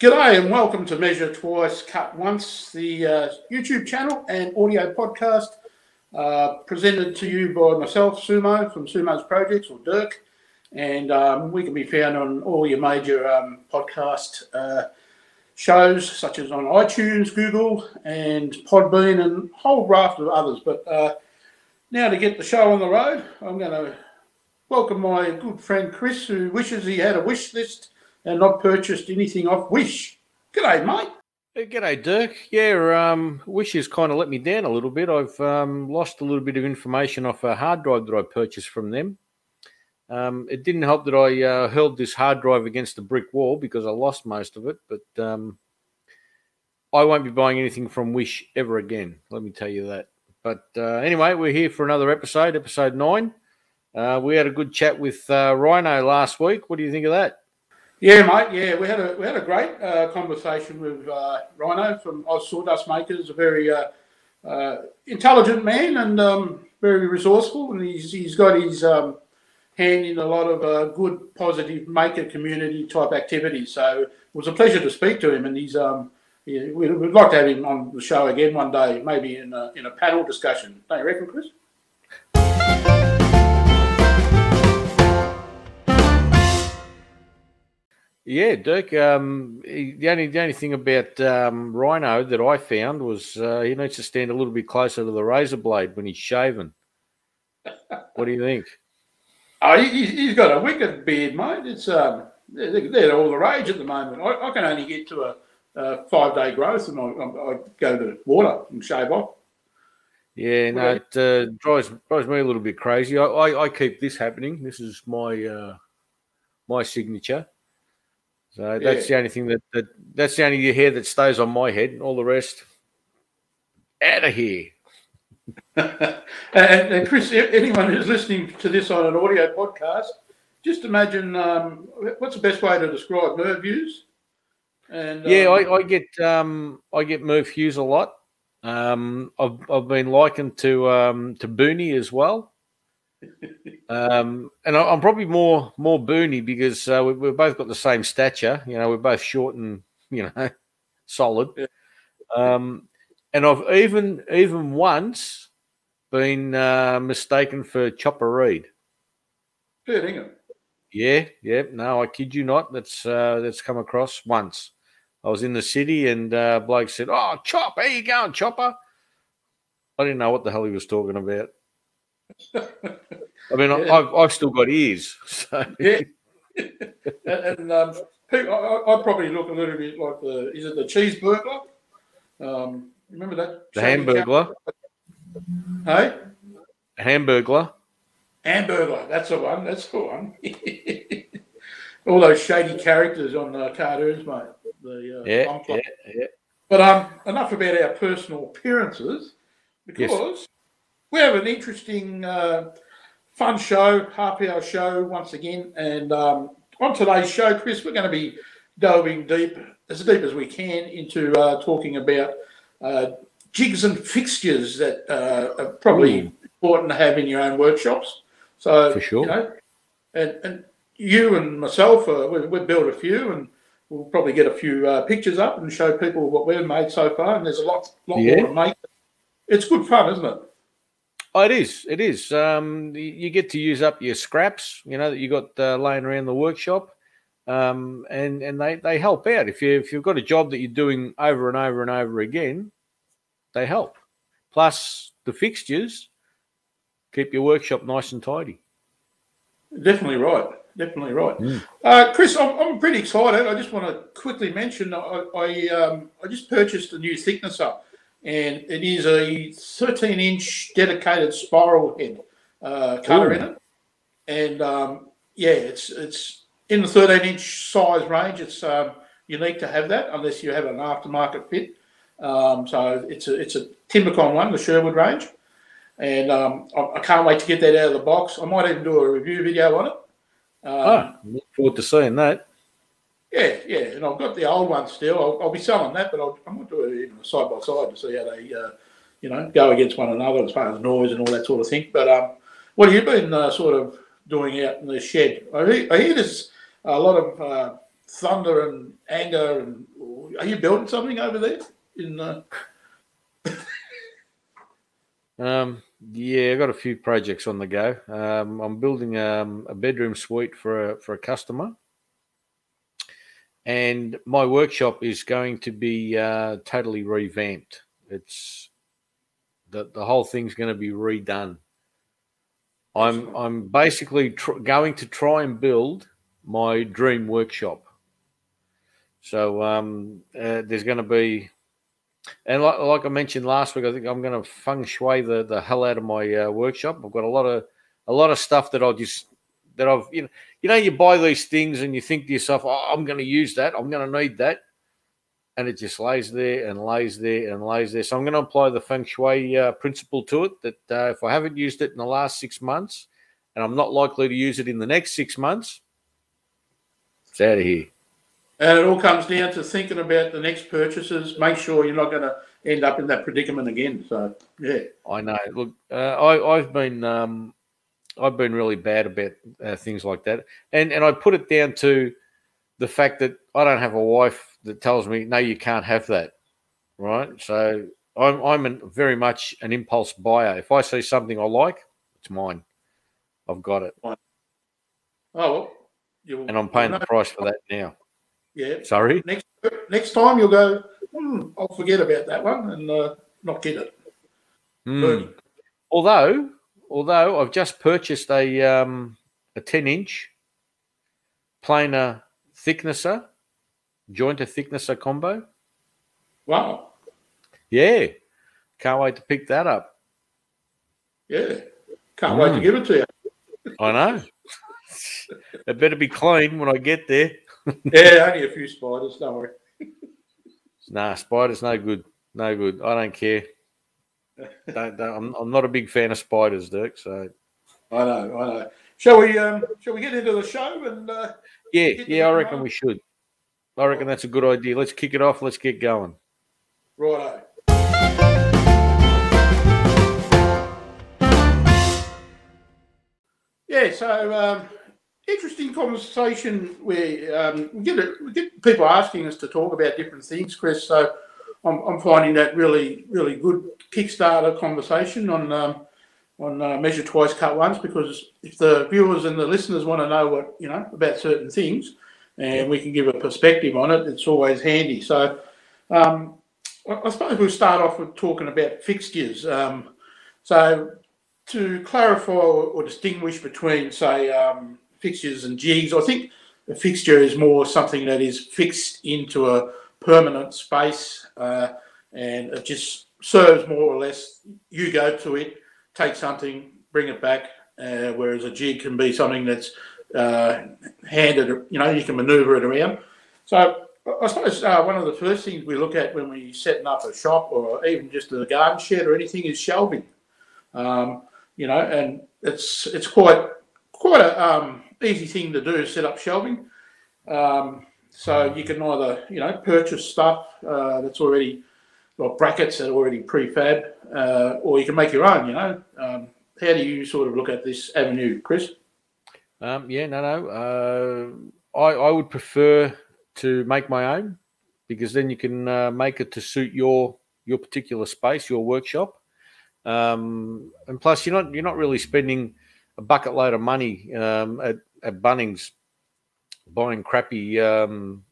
G'day and welcome to Measure Twice, Cut Once, the uh, YouTube channel and audio podcast uh, presented to you by myself, Sumo, from Sumo's Projects, or Dirk. And um, we can be found on all your major um, podcast uh, shows, such as on iTunes, Google, and Podbean, and a whole raft of others. But uh, now to get the show on the road, I'm going to welcome my good friend Chris, who wishes he had a wish list and not purchased anything off Wish. G'day, mate. G'day, Dirk. Yeah, um, Wish has kind of let me down a little bit. I've um, lost a little bit of information off a hard drive that I purchased from them. Um, it didn't help that I uh, hurled this hard drive against a brick wall because I lost most of it. But um, I won't be buying anything from Wish ever again. Let me tell you that. But uh, anyway, we're here for another episode, episode nine. Uh, we had a good chat with uh, Rhino last week. What do you think of that? Yeah, mate. Yeah, we had a we had a great uh, conversation with uh, Rhino from Oz Sawdust Makers. A very uh, uh, intelligent man and um, very resourceful, and he's he's got his um, hand in a lot of uh, good, positive maker community type activities. So it was a pleasure to speak to him, and he's um, yeah, we'd, we'd like to have him on the show again one day, maybe in a, in a panel discussion. Don't you reckon, Chris? Yeah, Dirk. Um, the only the only thing about um, Rhino that I found was uh, he needs to stand a little bit closer to the razor blade when he's shaving. what do you think? Oh, he, he's got a wicked beard, mate. It's um, they're, they're all the rage at the moment. I, I can only get to a, a five day growth, and I, I, go to the water and shave off. Yeah, no, it uh, drives drives me a little bit crazy. I, I, I keep this happening. This is my uh, my signature. So that's yeah. the only thing that, that that's the only hair that stays on my head. And all the rest, out of here. and, and, Chris, anyone who's listening to this on an audio podcast, just imagine um, what's the best way to describe Merv Hughes? And yeah, um, I, I, get um, I get Merv Hughes a lot. Um, I've I've been likened to um, to Booney as well um, and I, am probably more more boony because uh, we, have both got the same stature. You know, we're both short and you know solid. Yeah. Um, and I've even even once been uh, mistaken for Chopper Read. Fair Yeah, yeah. No, I kid you not. That's uh, that's come across once. I was in the city and uh, bloke said, "Oh, Chop, how you going, Chopper?" I didn't know what the hell he was talking about. I mean, yeah. I've, I've still got ears. So. Yeah. and um, I, I, probably look a little bit like the, is it the cheese burglar? Um, remember that? The hamburglar. Hey? Hamburglar. Hamburglar, that's the one. That's the one. All those shady characters on the cartoons, mate. The, uh, yeah, yeah, yeah. But um, enough about our personal appearances because yes. We have an interesting uh, fun show, half hour show once again. And um, on today's show, Chris, we're going to be delving deep, as deep as we can, into uh, talking about uh, jigs and fixtures that uh, are probably important to have in your own workshops. So, for sure. You know, and, and you and myself, uh, we, we've built a few and we'll probably get a few uh, pictures up and show people what we've made so far. And there's a lot, lot yeah. more to make. It's good fun, isn't it? Oh, it is. It is. Um, you get to use up your scraps, you know, that you got uh, laying around the workshop, um, and and they, they help out. If you if you've got a job that you're doing over and over and over again, they help. Plus the fixtures keep your workshop nice and tidy. Definitely right. Definitely right. Mm. Uh, Chris, I'm, I'm pretty excited. I just want to quickly mention I I, um, I just purchased a new thicknesser and it is a 13 inch dedicated spiral head uh, cutter Ooh. in it. And um, yeah, it's it's in the 13 inch size range. It's um, unique to have that unless you have an aftermarket fit. Um, so it's a it's a Timbecon one, the Sherwood range, and um, I, I, can't wait to get that out of the box. I might even do a review video on it. Um, oh, look forward to seeing that. Yeah, yeah, and I've got the old one still. I'll, I'll be selling that, but I'll, going to do it even side by side to see how they, uh, you know, go against one another as far as noise and all that sort of thing. But um, what have you been uh, sort of doing out in the shed? I hear, I hear there's a lot of uh, thunder and anger. And are you building something over there? In uh... um, yeah, I've got a few projects on the go. Um, I'm building um, a bedroom suite for a, for a customer, and my workshop is going to be uh, totally revamped. It's the the whole thing's going to be redone. I'm I'm basically tr- going to try and build my dream workshop. So um, uh, there's going to be, and like, like, I mentioned last week, I think I'm going to feng shui the, the hell out of my uh, workshop. I've got a lot of a lot of stuff that I'll just that I've you know you know you buy these things and you think to yourself, oh, I'm going to use that, I'm going to need that, and it just lays there and lays there and lays there. So I'm going to apply the feng shui uh, principle to it. That uh, if I haven't used it in the last six months, and I'm not likely to use it in the next six months, it's out of here. And it all comes down to thinking about the next purchases. Make sure you're not going to end up in that predicament again. So yeah, I know. Look, uh, I, have been um, I've been really bad about uh, things like that, and and I put it down to the fact that I don't have a wife that tells me no, you can't have that, right? So I'm I'm an, very much an impulse buyer. If I see something I like, it's mine. I've got it. Oh, well, and I'm paying the price for that now. Yeah. Sorry. Next next time you'll go. Hmm, I'll forget about that one and uh, not get it. Mm. Although, although I've just purchased a um, a ten inch planer thicknesser, jointer thicknesser combo. Wow. Yeah. Can't wait to pick that up. Yeah. Can't mm. wait to hmm. give it to you. I know. it better be clean when I get there yeah, only a few spiders. Don't worry. nah, spiders no good. No good. I don't care. Don't, don't, I'm, I'm not a big fan of spiders, Dirk. So I know, I know. Shall we? Um, shall we get into the show and? Uh, yeah, yeah, I reckon we should. I reckon that's a good idea. Let's kick it off. Let's get going. Righto. Yeah, so um, interesting conversation um, we, get a, we get people asking us to talk about different things, Chris. So I'm, I'm finding that really, really good Kickstarter conversation on um, on uh, measure twice, cut once. Because if the viewers and the listeners want to know what you know about certain things, and we can give a perspective on it, it's always handy. So um, I suppose we'll start off with talking about fixtures. Um, so to clarify or distinguish between, say, um, fixtures and jigs. I think a fixture is more something that is fixed into a permanent space uh, and it just serves more or less. You go to it, take something, bring it back, uh, whereas a jig can be something that's uh, handed, you know, you can maneuver it around. So I suppose uh, one of the first things we look at when we're setting up a shop or even just a garden shed or anything is shelving. Um, you know, and it's it's quite quite a um, easy thing to do, set up shelving. Um, so you can either, you know, purchase stuff uh, that's already got brackets that are already prefab, uh, or you can make your own. You know, um, how do you sort of look at this avenue, Chris? Um, yeah, no, no. Uh, I I would prefer to make my own because then you can uh, make it to suit your your particular space, your workshop. Um, and plus, you're not you're not really spending a bucket load of money um, at, at Bunnings buying crappy, um,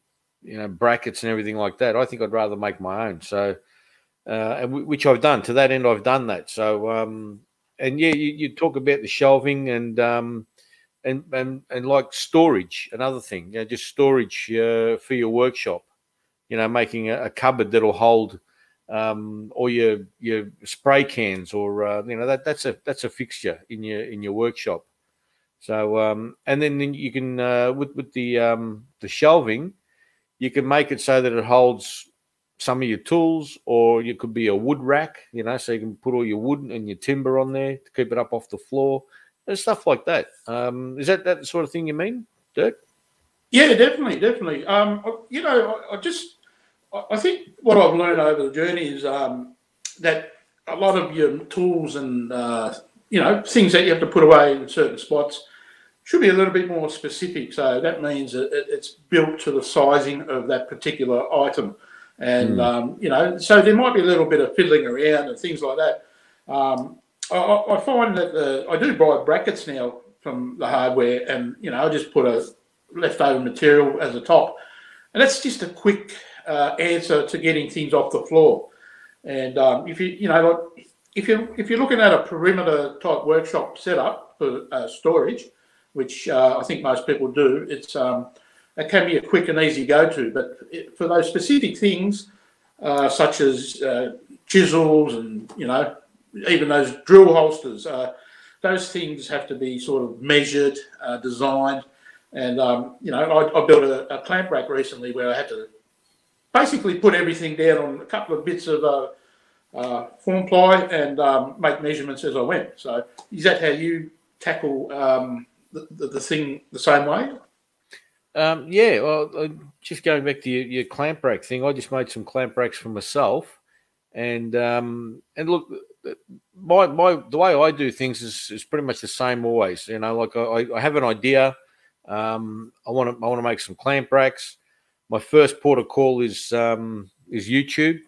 you know, brackets and everything like that. I think I'd rather make my own. So, uh, which I've done to that end, I've done that. So, um, and yeah, you, you talk about the shelving and um, and and and like storage, another thing, you know, just storage uh, for your workshop. You know, making a, a cupboard that'll hold um, or your your spray cans, or uh, you know that that's a that's a fixture in your in your workshop. So um, and then, you can uh, with with the um, the shelving, you can make it so that it holds some of your tools, or it could be a wood rack. You know, so you can put all your wood and your timber on there to keep it up off the floor and stuff like that. Um, is that that sort of thing you mean, Dirk? Yeah, definitely, definitely. Um, you know, I, I just I think what I've learned over the journey is um, that a lot of your tools and uh, you know things that you have to put away in certain spots should be a little bit more specific. So that means that it's built to the sizing of that particular item. And, mm. um, you know, so there might be a little bit of fiddling around and things like that. Um, I, I, find that the, I do buy brackets now from the hardware and, you know, I just put a leftover material as a top. And that's just a quick uh, answer to getting things off the floor. And um, if you, you know, like, if you if you're looking at a perimeter type workshop setup for uh, storage, which uh, I think most people do, it's um, it can be a quick and easy go to. But it, for those specific things, uh, such as uh, chisels and you know even those drill holsters, uh, those things have to be sort of measured, uh, designed. And um, you know, I, I built a, a, clamp rack recently where I had to basically put everything down on a couple of bits of uh, uh, form ply and um, make measurements as I went. So, is that how you tackle um, the, the, the, thing the same way? Um, yeah, well, uh, just going back to your, your, clamp rack thing, I just made some clamp racks for myself, and um, and look, my my the way I do things is, is pretty much the same always. You know, like I, I have an idea, um, I want to I want to make some clamp racks. My first port of call is um, is YouTube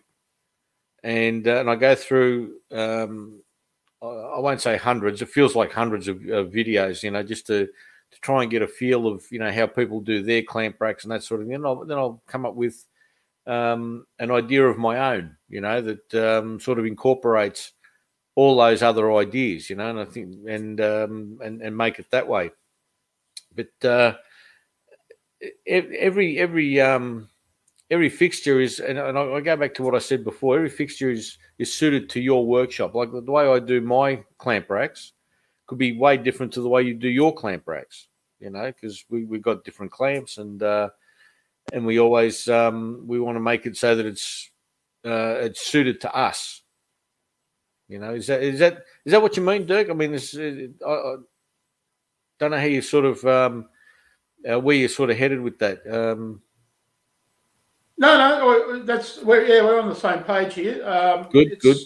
and uh, and I go through. Um, I won't say hundreds. It feels like hundreds of, of, videos, you know, just to to try and get a feel of you know how people do their clamp racks and that sort of thing. And I'll, then I'll come up with um, an idea of my own, you know, that um, sort of incorporates all those other ideas, you know, and I think and um, and and make it that way. But uh, every every um, every fixture is, and, and I, go back to what I said before. Every fixture is is suited to your workshop. Like the, way I do my clamp racks could be way different to the way you do your clamp racks. You know, because we we got different clamps, and uh, and we always um, we want to make it so that it's uh, it's suited to us. You know, is that is that is that what you mean, Dirk? I mean, this, I, I don't know how you sort of um, uh, where you're sort of headed with that. Um, no, no, that's we're yeah we're on the same page here. Um, good, good.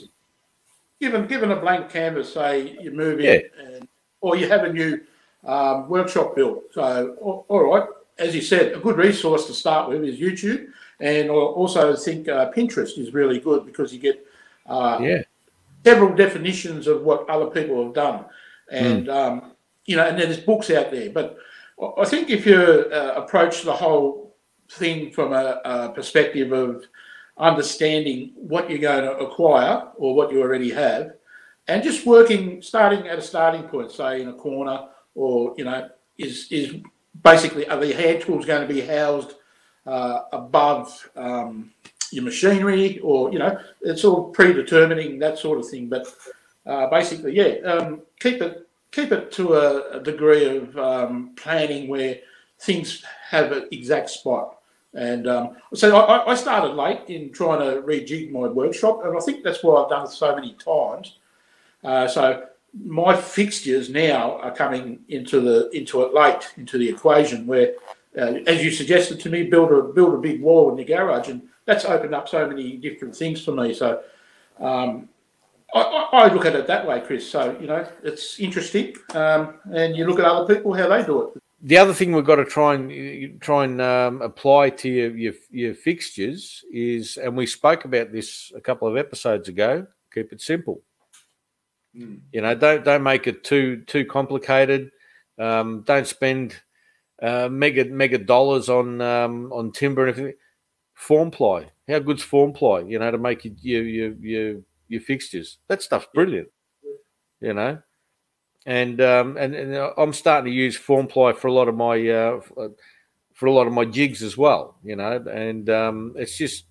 Given given a blank canvas, say you move in, yeah. and, or you have a new um, workshop built. So all, all right, as you said, a good resource to start with is YouTube, and I also think uh, Pinterest is really good because you get uh, yeah. several definitions of what other people have done, and mm. um, you know, and there's books out there. But I think if you uh, approach the whole thing from a, a perspective of understanding what you're going to acquire or what you already have, and just working, starting at a starting point, say in a corner, or you know, is is basically are the hand tools going to be housed uh, above um, your machinery, or you know, it's all predetermining that sort of thing. But uh, basically, yeah, um, keep it keep it to a, a degree of um, planning where things have an exact spot. And um, so I, I, started late in trying to rejig my workshop, and I think that's why I've done it so many times. Uh, so my fixtures now are coming into the into it late into the equation, where, uh, as you suggested to me, build a build a big wall in your garage, and that's opened up so many different things for me. So um, I, I, look at it that way, Chris. So you know, it's interesting, um, and you look at other people how they do it the other thing we've got to try and try and um, apply to your, your, your fixtures is, and we spoke about this a couple of episodes ago. Keep it simple. Mm. You know, don't don't make it too too complicated. Um, don't spend uh, mega mega dollars on um, on timber and everything. Form ply. How good's form ply? You know, to make your your your your fixtures. That stuff's brilliant. You know, and um, and, and I'm starting to use Formply for a lot of my uh, for a lot of my jigs as well. You know, and um, it's just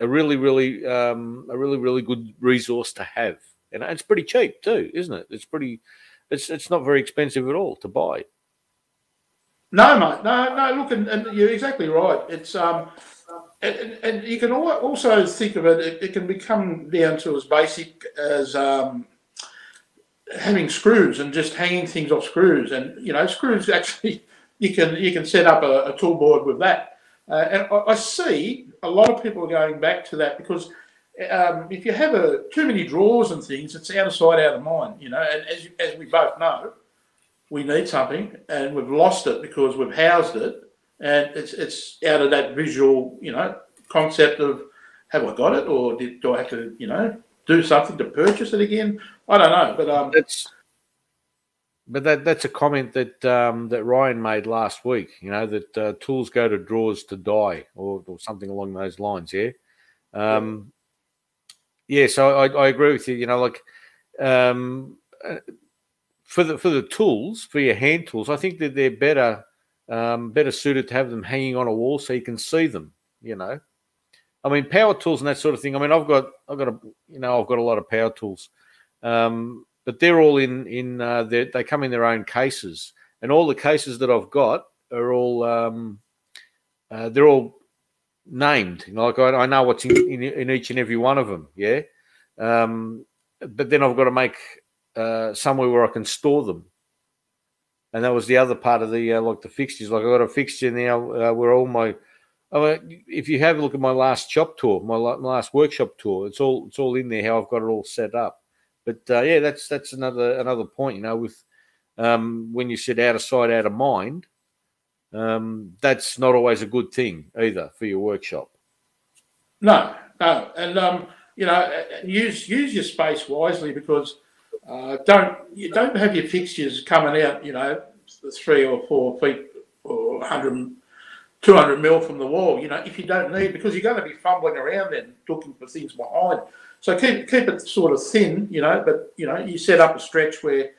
a really, really, um, a really, really good resource to have, and it's pretty cheap too, isn't it? It's pretty, it's it's not very expensive at all to buy. No, mate. No, no. Look, and, and you're exactly right. It's um, and, and you can also think of it, it. It can become down to as basic as um, having screws and just hanging things off screws. And you know, screws actually you can you can set up a, a tool board with that. Uh, and I, I, see a lot of people are going back to that because um, if you have a, too many drawers and things, it's out of sight, out of mind. You know, and as as we both know, we need something and we've lost it because we've housed it and it's it's out of that visual, you know, concept of have I got it or did, do I have to, you know, do something to purchase it again? I don't know, but um, that's but that that's a comment that um, that Rhino made last week. You know that uh, tools go to drawers to die, or, or something along those lines. Yeah, um, yeah. So I, I agree with you. You know, like um, uh, for the for the tools for your hand tools, I think that they're better um, better suited to have them hanging on a wall so you can see them. You know, I mean, power tools and that sort of thing. I mean, I've got I've got a you know I've got a lot of power tools. Um, but they're all in in uh, they come in their own cases, and all the cases that I've got are all um, uh, they're all named. Like I, I know what's in, in, in, each and every one of them. Yeah, um, but then I've got to make uh, somewhere where I can store them, and that was the other part of the uh, like the fixtures. Like I got a fixture now uh, where all my I mean, if you have a look at my last shop tour, my, my last workshop tour, it's all it's all in there how I've got it all set up. But uh, yeah, that's that's another another point. You know, with um, when you said out of sight, out of mind, um, that's not always a good thing either for your workshop. No, no, and um, you know, use use your space wisely because uh, don't you don't have your fixtures coming out. You know, three or four feet or 100, 200 mil from the wall. You know, if you don't need, because you're going to be fumbling around then looking for things behind. So keep keep it sort of thin, you know, but you know, you set up a stretch where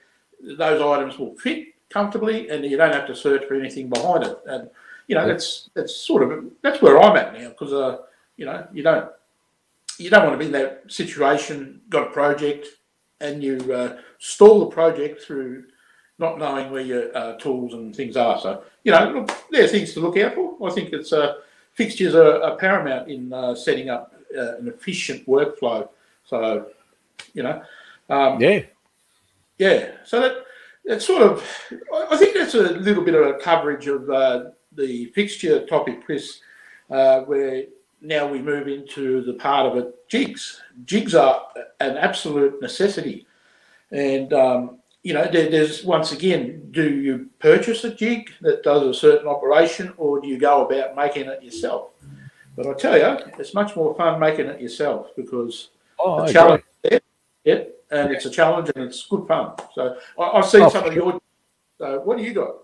those items will fit comfortably, and you don't have to search for anything behind it. And you know, that's that's sort of that's where I'm at now because uh, you know, you don't you don't want to be in that situation. Got a project, and you uh, stall the project through not knowing where your uh, tools and things are. So you know, look, there are things to look out for. I think it's uh, fixtures are, are paramount in uh, setting up uh, an efficient workflow. So, you know, um, yeah, yeah. So that that's sort of, I think that's a little bit of a coverage of uh, the fixture topic, Chris, uh, where now we move into the part of it jigs. Jigs are an absolute necessity, and um, you know, there, there's once again, do you purchase a jig that does a certain operation, or do you go about making it yourself? But I tell you, it's much more fun making it yourself because oh, the challenge there, yeah, and it's a challenge and it's good fun. So I, have seen oh, some of your. So what do you got?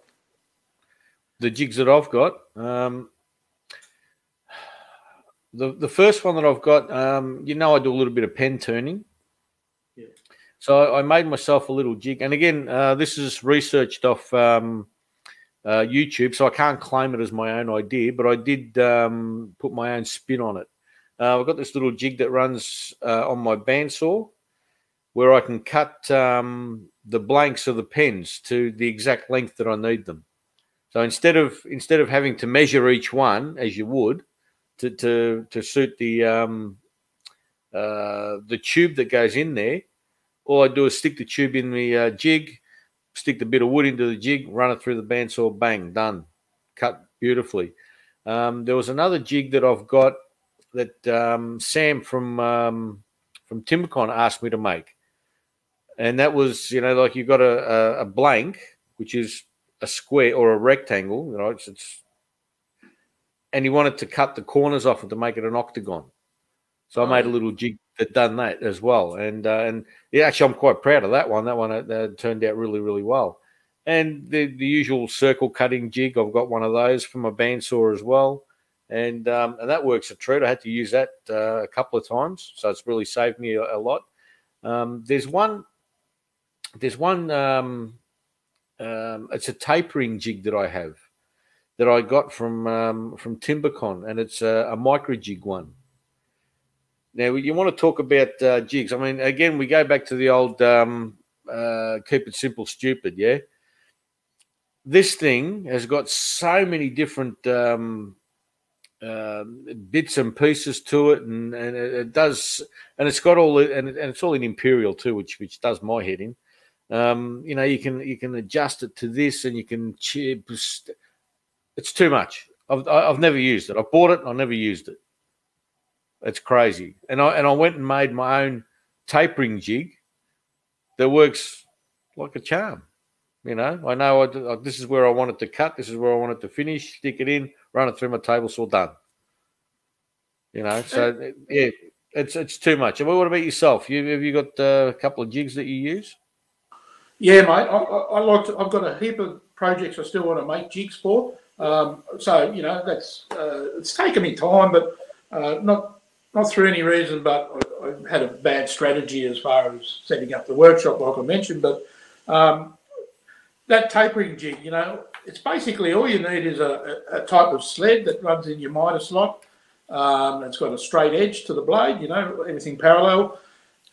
The jigs that I've got. Um, the the first one that I've got, um, you know, I do a little bit of pen turning. So I made myself a little jig, and again, uh, this is researched off um, uh, YouTube, so I can't claim it as my own idea, but I did um, put my own spin on it. Uh, I've got this little jig that runs uh, on my bandsaw where I can cut um, the blanks of the pens to the exact length that I need them. So instead of instead of having to measure each one as you would to to, to suit the um, uh, the tube that goes in there, all I do is stick the tube in the uh, jig, stick the bit of wood into the jig, run it through the bandsaw, bang, done, cut beautifully. Um, there was another jig that I've got that um, Sam from um, from Timbecon asked me to make, and that was you know like you got a, a, a, blank which is a square or a rectangle, you know, it's, it's and he wanted to cut the corners off it to make it an octagon. So I made a little jig that done that as well, and uh, and yeah, actually I'm quite proud of that one. That one uh, turned out really really well. And the the usual circle cutting jig, I've got one of those from a bandsaw as well, and um, and that works a treat. I had to use that uh, a couple of times, so it's really saved me a, a lot. Um, there's one, there's one. Um, um it's a tapering jig that I have that I got from um, from Timbecon, and it's a, a micro jig one now, you want to talk about uh, jigs. I mean, again, we go back to the old um, uh, keep it simple, stupid, yeah? This thing has got so many different um, uh, bits and pieces to it, and, and it does, and it's got all, and, and it's all in imperial too, which which does my head in. Um, you know, you can you can adjust it to this, and you can. It's too much. I've I've never used it. I bought it, I never used it. It's crazy. And I and I went and made my own tapering jig that works like a charm. You know, I know I, this is where I want it to cut. This is where I want it to finish. Stick it in, run it through my table saw, done. You know, so yeah, it's it's too much. What about yourself? You have you got uh, a couple of jigs that you use? Yeah, mate. I, I, I like. To, I've got a heap of projects I still want to make jigs for. Um, so you know, that's uh, it's taken me time, but uh, not not through any reason. But I, I, had a bad strategy as far as setting up the workshop, like I mentioned. But um, that tapering jig, you know, it's basically all you need is a, a, type of sled that runs in your miter slot. Um, it's got a straight edge to the blade, you know, everything parallel.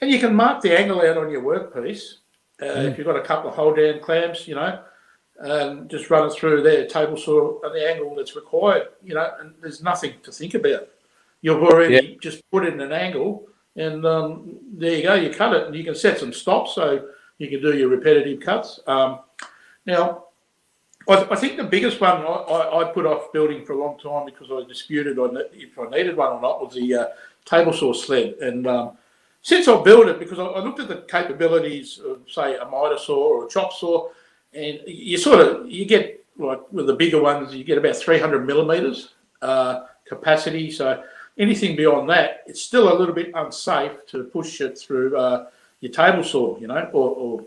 And you can mark the angle out on your workpiece. Uh, mm. If you've got a couple of hold down clamps, you know, and just run it through there, table saw at the angle that's required, you know, and there's nothing to think about. You've already yeah. just put in an angle, and um, there you go, you cut it, and you can set some stops so you can do your repetitive cuts. Um, now, I, I, think the biggest one I, I, I, put off building for a long time because I disputed on if I needed one or not was the uh, table saw sled. And um, since I built it, because I, looked at the capabilities of, say, a miter saw or a chop saw, and you sort of you get like with the bigger ones, you get about 300 millimeters uh, capacity. So anything beyond that, it's still a little bit unsafe to push it through uh, your table saw, you know, or, or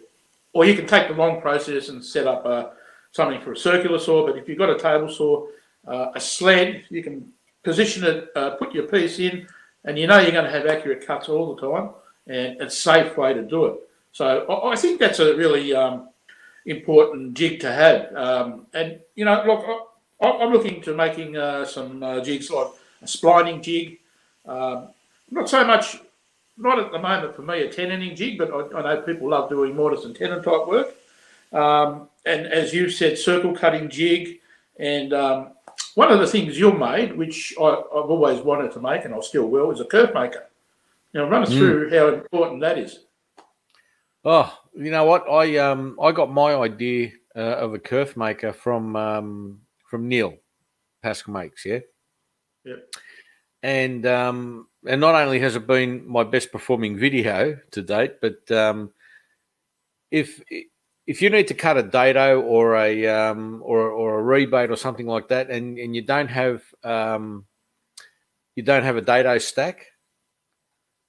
or you can take the long process and set up a, something for a circular saw. But if you've got a table saw, uh, a sled, you can position it, uh, put your piece in, and you know you're going to have accurate cuts all the time, and it's a safe way to do it. So I, think that's a really um, important jig to have. Um, and you know, look, I, am looking to making uh, some uh, jigs like a splining jig. Um, not so much not at the moment for me a tenon jig, but I, I, know people love doing mortise and tenon type work. Um, and as you said, circle cutting jig. And um, one of the things you made, which I, have always wanted to make, and I still will, is a kerf maker. Now, run us mm. through how important that is. Oh, you know what? I um I got my idea uh, of a kerf maker from um from Neil Paskin makes, yeah. Yep. And um and not only has it been my best performing video to date, but um, if if you need to cut a dado or a um, or or a rebate or something like that, and, and you don't have um, you don't have a dado stack,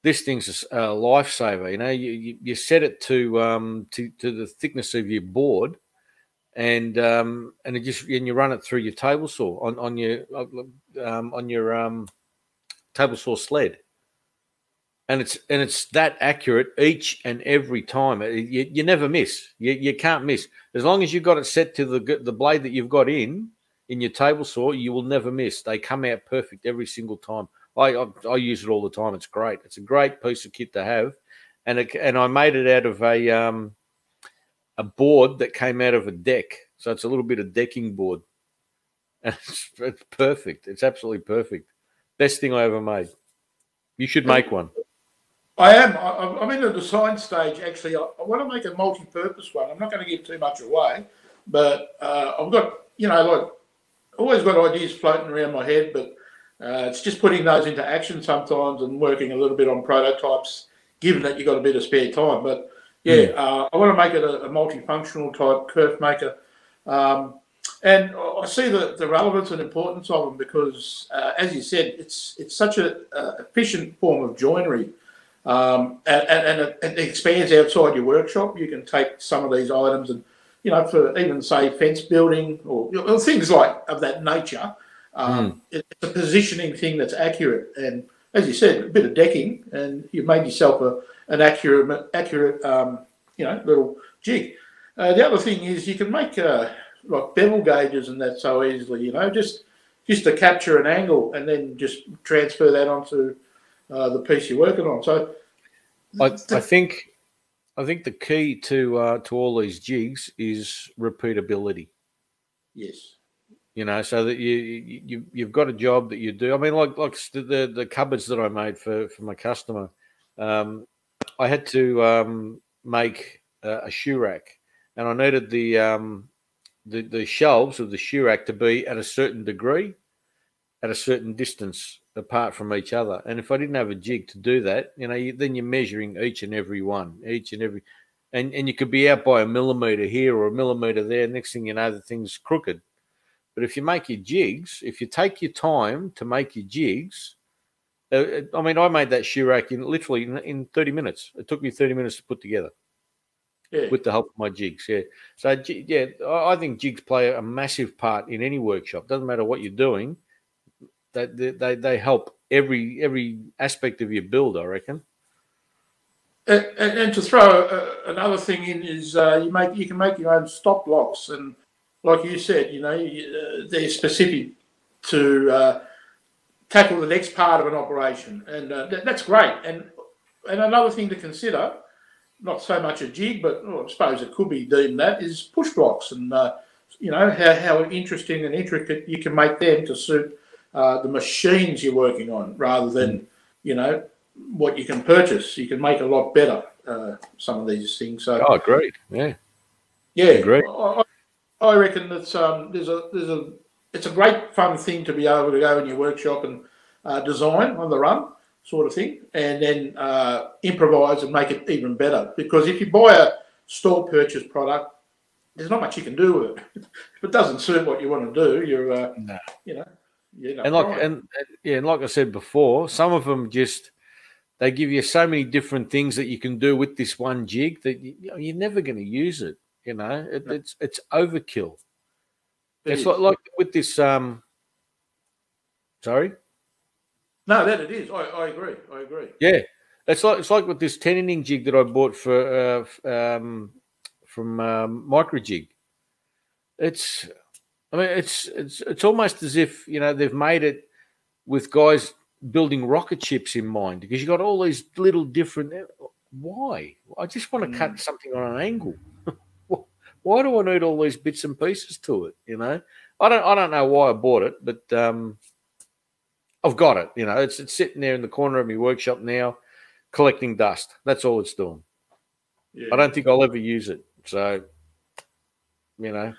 this thing's a lifesaver. You know, you, you, set it to um, to to the thickness of your board, and um, and it just and you run it through your table saw on on your um, on your um, table saw sled, and it's and it's that accurate each and every time. You, you never miss. You, you can't miss as long as you've got it set to the the blade that you've got in in your table saw. You will never miss. They come out perfect every single time. I, I, I use it all the time. It's great. It's a great piece of kit to have, and it, and I made it out of a um, a board that came out of a deck. So it's a little bit of decking board. And it's, it's perfect. It's absolutely perfect. Best thing I ever made. You should make one. I am. I'm in the design stage. Actually, I want to make a multi-purpose one. I'm not going to give too much away, but uh, I've got you know like always got ideas floating around my head, but uh, it's just putting those into action sometimes and working a little bit on prototypes, given that you've got a bit of spare time. But yeah, mm. uh, I want to make it a, a multifunctional type kerf maker. Um, and I see the, the relevance and importance of them because, uh, as you said, it's it's such an uh, efficient form of joinery, um, and, and, it, it, expands outside your workshop. You can take some of these items and, you know, for even say fence building or, or things like of that nature. Um, mm. It's a positioning thing that's accurate, and as you said, a bit of decking, and you've made yourself a an accurate accurate um, you know little jig. Uh, the other thing is you can make uh, like bevel gauges and that so easily. You know, just just to capture an angle and then just transfer that onto uh, the piece you're working on. So, I, I think I think the key to uh, to all these jigs is repeatability. Yes. You know, so that you, you you've got a job that you do. I mean, like like the the cupboards that I made for for my customer, um, I had to um, make a, a shoe rack, and I needed the um, the, the shelves of the shoe rack to be at a certain degree, at a certain distance apart from each other. And if I didn't have a jig to do that, you know, you, then you're measuring each and every one, each and every. and and you could be out by a millimeter here or a millimeter there. Next thing you know, the thing's crooked. But if you make your jigs, if you take your time to make your jigs, uh, I mean, I made that shoe rack in literally in, in 30 minutes. It took me 30 minutes to put together Yeah. with the help of my jigs. Yeah. So yeah, I think jigs play a massive part in any workshop. Doesn't matter what you're doing. They they they, they help every every aspect of your build. I reckon. And, and, and to throw uh, another thing in is uh, you make you can make your own stop blocks, and like you said, you know uh, they're specific to uh, tackle the next part of an operation, and uh, that, that's great. And and another thing to consider, not so much a jig, but well, I suppose it could be deemed that is push blocks, and uh, you know how, how interesting and intricate you can make them to suit uh, the machines you're working on, rather than you know what you can purchase. You can make a lot better uh, some of these things. So Oh, great. Yeah. yeah, Agree. I, I I reckon that um, there's a there's a it's a great fun thing to be able to go in your workshop and uh, design on the run sort of thing, and then uh, improvise and make it even better. Because if you buy a store purchase product, there's not much you can do with it. if it doesn't suit what you want to do, you're uh, No. you know you know and like and, and yeah, and like I said before, some of them just they give you so many different things that you can do with this one jig that you, you you're never going to use it. You know, it, it's it's overkill. It it's is. like, like with this. Um, sorry. no, that it is. I, I agree. I agree. Yeah, it's like it's like with this ten inning jig that I bought for uh, um, from um, Microjig. It's, I mean, it's it's it's almost as if you know they've made it with guys building rocket ships in mind because you got all these little different. Why? I just want to cut something on an angle. Why do I need all these bits and pieces to it? You know, I don't I don't know why I bought it, but um, I've got it. You know, it's it's sitting there in the corner of my workshop now, collecting dust. That's all it's doing. Yeah. I don't think I'll ever use it. So, you know,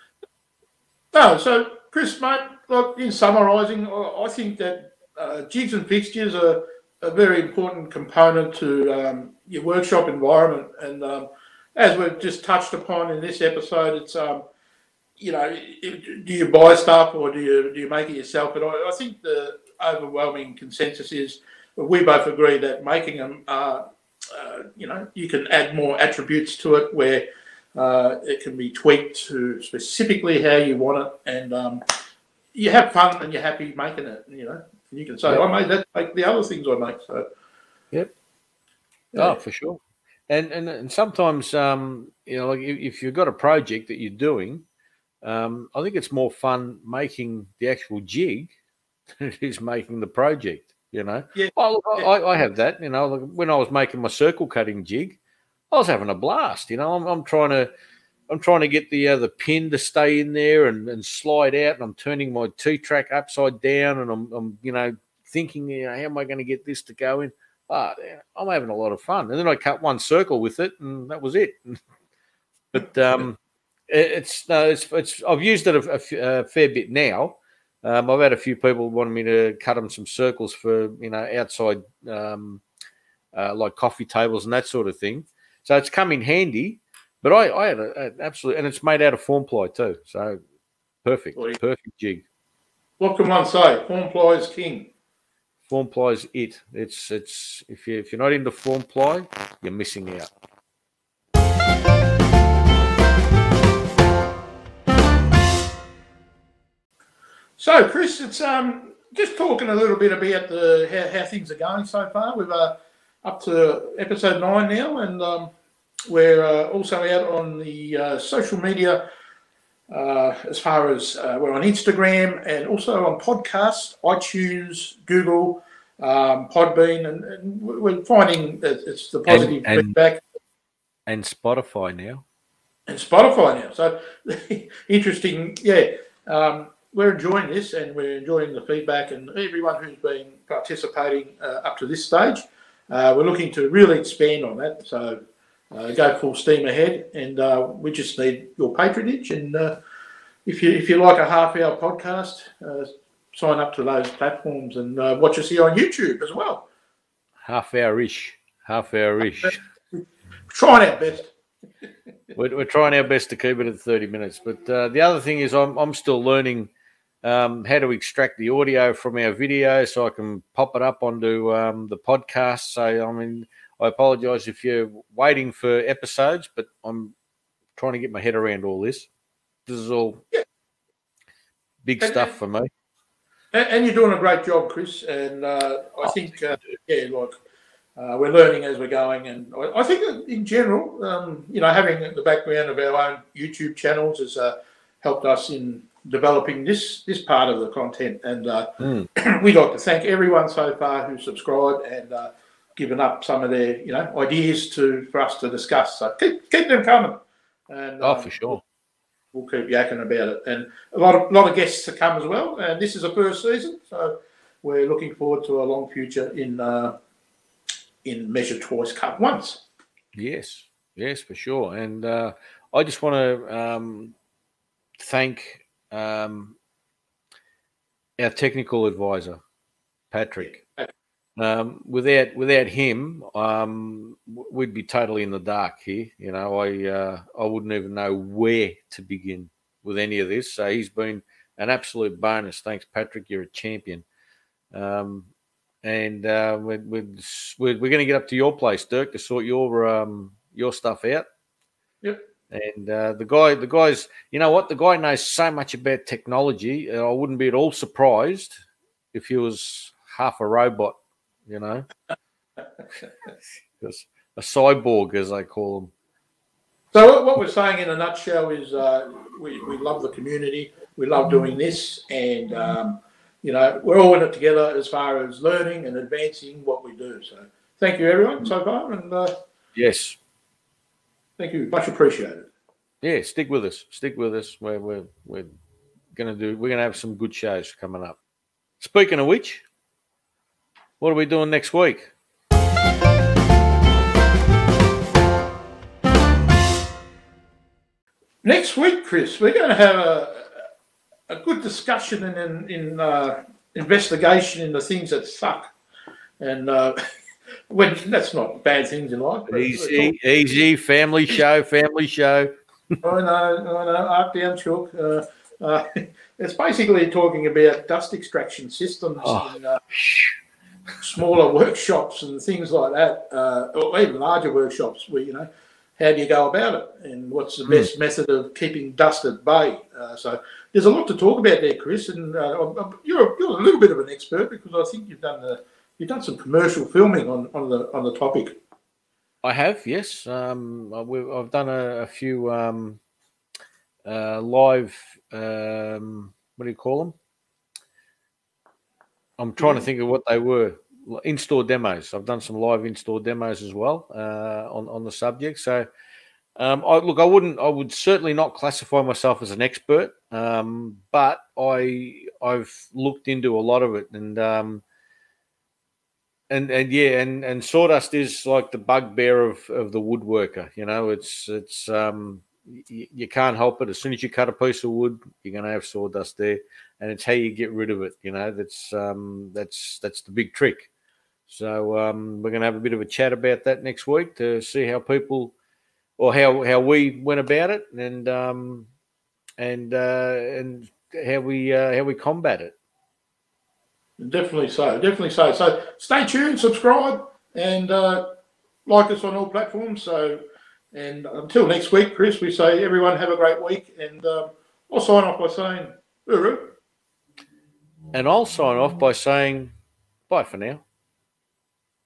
No, so Chris, mate, look, in summarising, I think that uh, jigs and fixtures are a very important component to um, your workshop environment. And um, as we've just touched upon in this episode, it's, um, you know, do you buy stuff or do you, do you make it yourself? But I, I think the overwhelming consensus is we both agree that making them, uh, uh, you know, you can add more attributes to it where uh, it can be tweaked to specifically how you want it, and um, you have fun and you're happy making it. You know, and you can say, "I made that like the other things I make." So, Yep. Yeah. Oh, for sure. And and and sometimes, um, you know, like if, you've got a project that you're doing, um, I think it's more fun making the actual jig than it is making the project. You know. Yeah. Yeah. I, I have that. You know, like when I was making my circle cutting jig, I was having a blast. You know, I'm, I'm trying to. I'm trying to get the uh, the pin to stay in there and, and slide out, and I'm turning my T track upside down, and I'm, I'm you know thinking, you know, how am I going to get this to go in? I'm having a lot of fun. And then I cut one circle with it, and that was it. but um, it- it's no, it's it's. I've used it a, a f- a fair bit now. Um, I've had a few people wanting me to cut them some circles for you know outside, um, uh, like coffee tables and that sort of thing. So it's come in handy. But I, I had an absolute, and it's made out of form ply too. So perfect, perfect jig. what can one say? Form ply is king. Form ply is it. It's it's if you if you're not into form ply, you're missing out. So, Chris, it's um just talking a little bit about the how, how things are going so far. We've uh, up to episode nine now, and um, we're uh, also out on the uh, social media uh, as far as uh, we're on Instagram and also on podcasts, iTunes, Google, um, Podbean, and, and we're finding that it's the positive and- feedback And Spotify now. and Spotify now. So interesting, yeah. Um, we're enjoying this, and we're enjoying the feedback, and everyone who's been participating uh, up to this stage. Uh, we're looking to really expand on that. So uh, go full steam ahead, and uh, we just need your patronage. And uh, if you if you like a half hour podcast, uh, sign up to those platforms and uh, watch us here on YouTube as well. Half hour ish. Half hour ish. Trying our best. we're, we're, trying our best to keep it at 30 minutes. But uh, the other thing is, I'm, I'm still learning um, how to extract the audio from our video so I can pop it up onto um, the podcast. So, I mean, I apologize if you're waiting for episodes, but I'm trying to get my head around all this. This is all yeah. big and, stuff for me. And, and, you're doing a great job, Chris. And uh, I oh, think, uh, yeah, like uh, we're learning as we're going. And I, I think in general, um, you know, having the background of our own YouTube channels has uh, helped us in developing this this part of the content. And mm. we'd like to thank everyone so far who subscribed and uh, given up some of their, you know, ideas to for us to discuss. So keep keep them coming. And, oh, um, for sure. We'll keep yakking about it, and a lot of lot of guests to come as well. And this is a first season, so we're looking forward to a long future in uh, in Measure Twice Cut once. Yes, yes, for sure. And uh, I just want to um, thank um, our technical advisor, Patrick. Um, without without him, um, we'd be totally in the dark here. You know, I uh, I wouldn't even know where to begin with any of this. So he's been an absolute bonus. Thanks, Patrick. You're a champion. Um, and uh, we're, we're, we're going to get up to your place, Dirk, to sort your um, your stuff out. Yep. And uh, the guy, the guy's, you know what? The guy knows so much about technology. I wouldn't be at all surprised if he was half a robot you know, a cyborg, as I call them. So what we're saying in a nutshell is uh, we, we love the community, we love doing this, and um, you know we're all in it together as far as learning and advancing what we do. So thank you everyone so far, and uh, yes, thank you, much appreciated. Yeah, stick with us. Stick with us. We're we're we're gonna do. We're gonna have some good shows coming up. Speaking of which, what are we doing next week? Next week, Chris, we're going to have a, a good discussion and in, in uh, investigation into things that suck. And uh, when that's not bad things in life. Easy, easy, family show, family show. I know, I know, up, down, chook. Uh, uh, it's basically talking about dust extraction systems. Oh. In, uh, smaller workshops and things like that, uh, or even larger workshops where, you know, how do you go about it and what's the hmm. best mm. method of keeping dust at bay? Uh, so there's a lot to talk about there, Chris, and uh, you're, you're a little bit of an expert because I think you've done the, you've done some commercial filming on, on the on the topic. I have, yes. Um, I've done a, a few um, uh, live. Um, what do you call them? I'm trying to think of what they were. In-store demos. I've done some live in-store demos as well uh, on on the subject. So, um, I look. I wouldn't. I would certainly not classify myself as an expert, um, but I I've looked into a lot of it, and um, and and yeah, and and sawdust is like the bugbear of of the woodworker. You know, it's it's um you, you can't help it. As soon as you cut a piece of wood, you're going to have sawdust there and it's how you get rid of it. You know, that's um, that's that's the big trick. So um, we're going to have a bit of a chat about that next week to see how people or how how we went about it and um, and uh, and how we uh, how we combat it. Definitely so. Definitely so. So stay tuned, subscribe, and uh, like us on all platforms. So and until next week, Chris, we say everyone have a great week, and um, I'll sign off by saying, Uru. And I'll sign off by saying bye for now.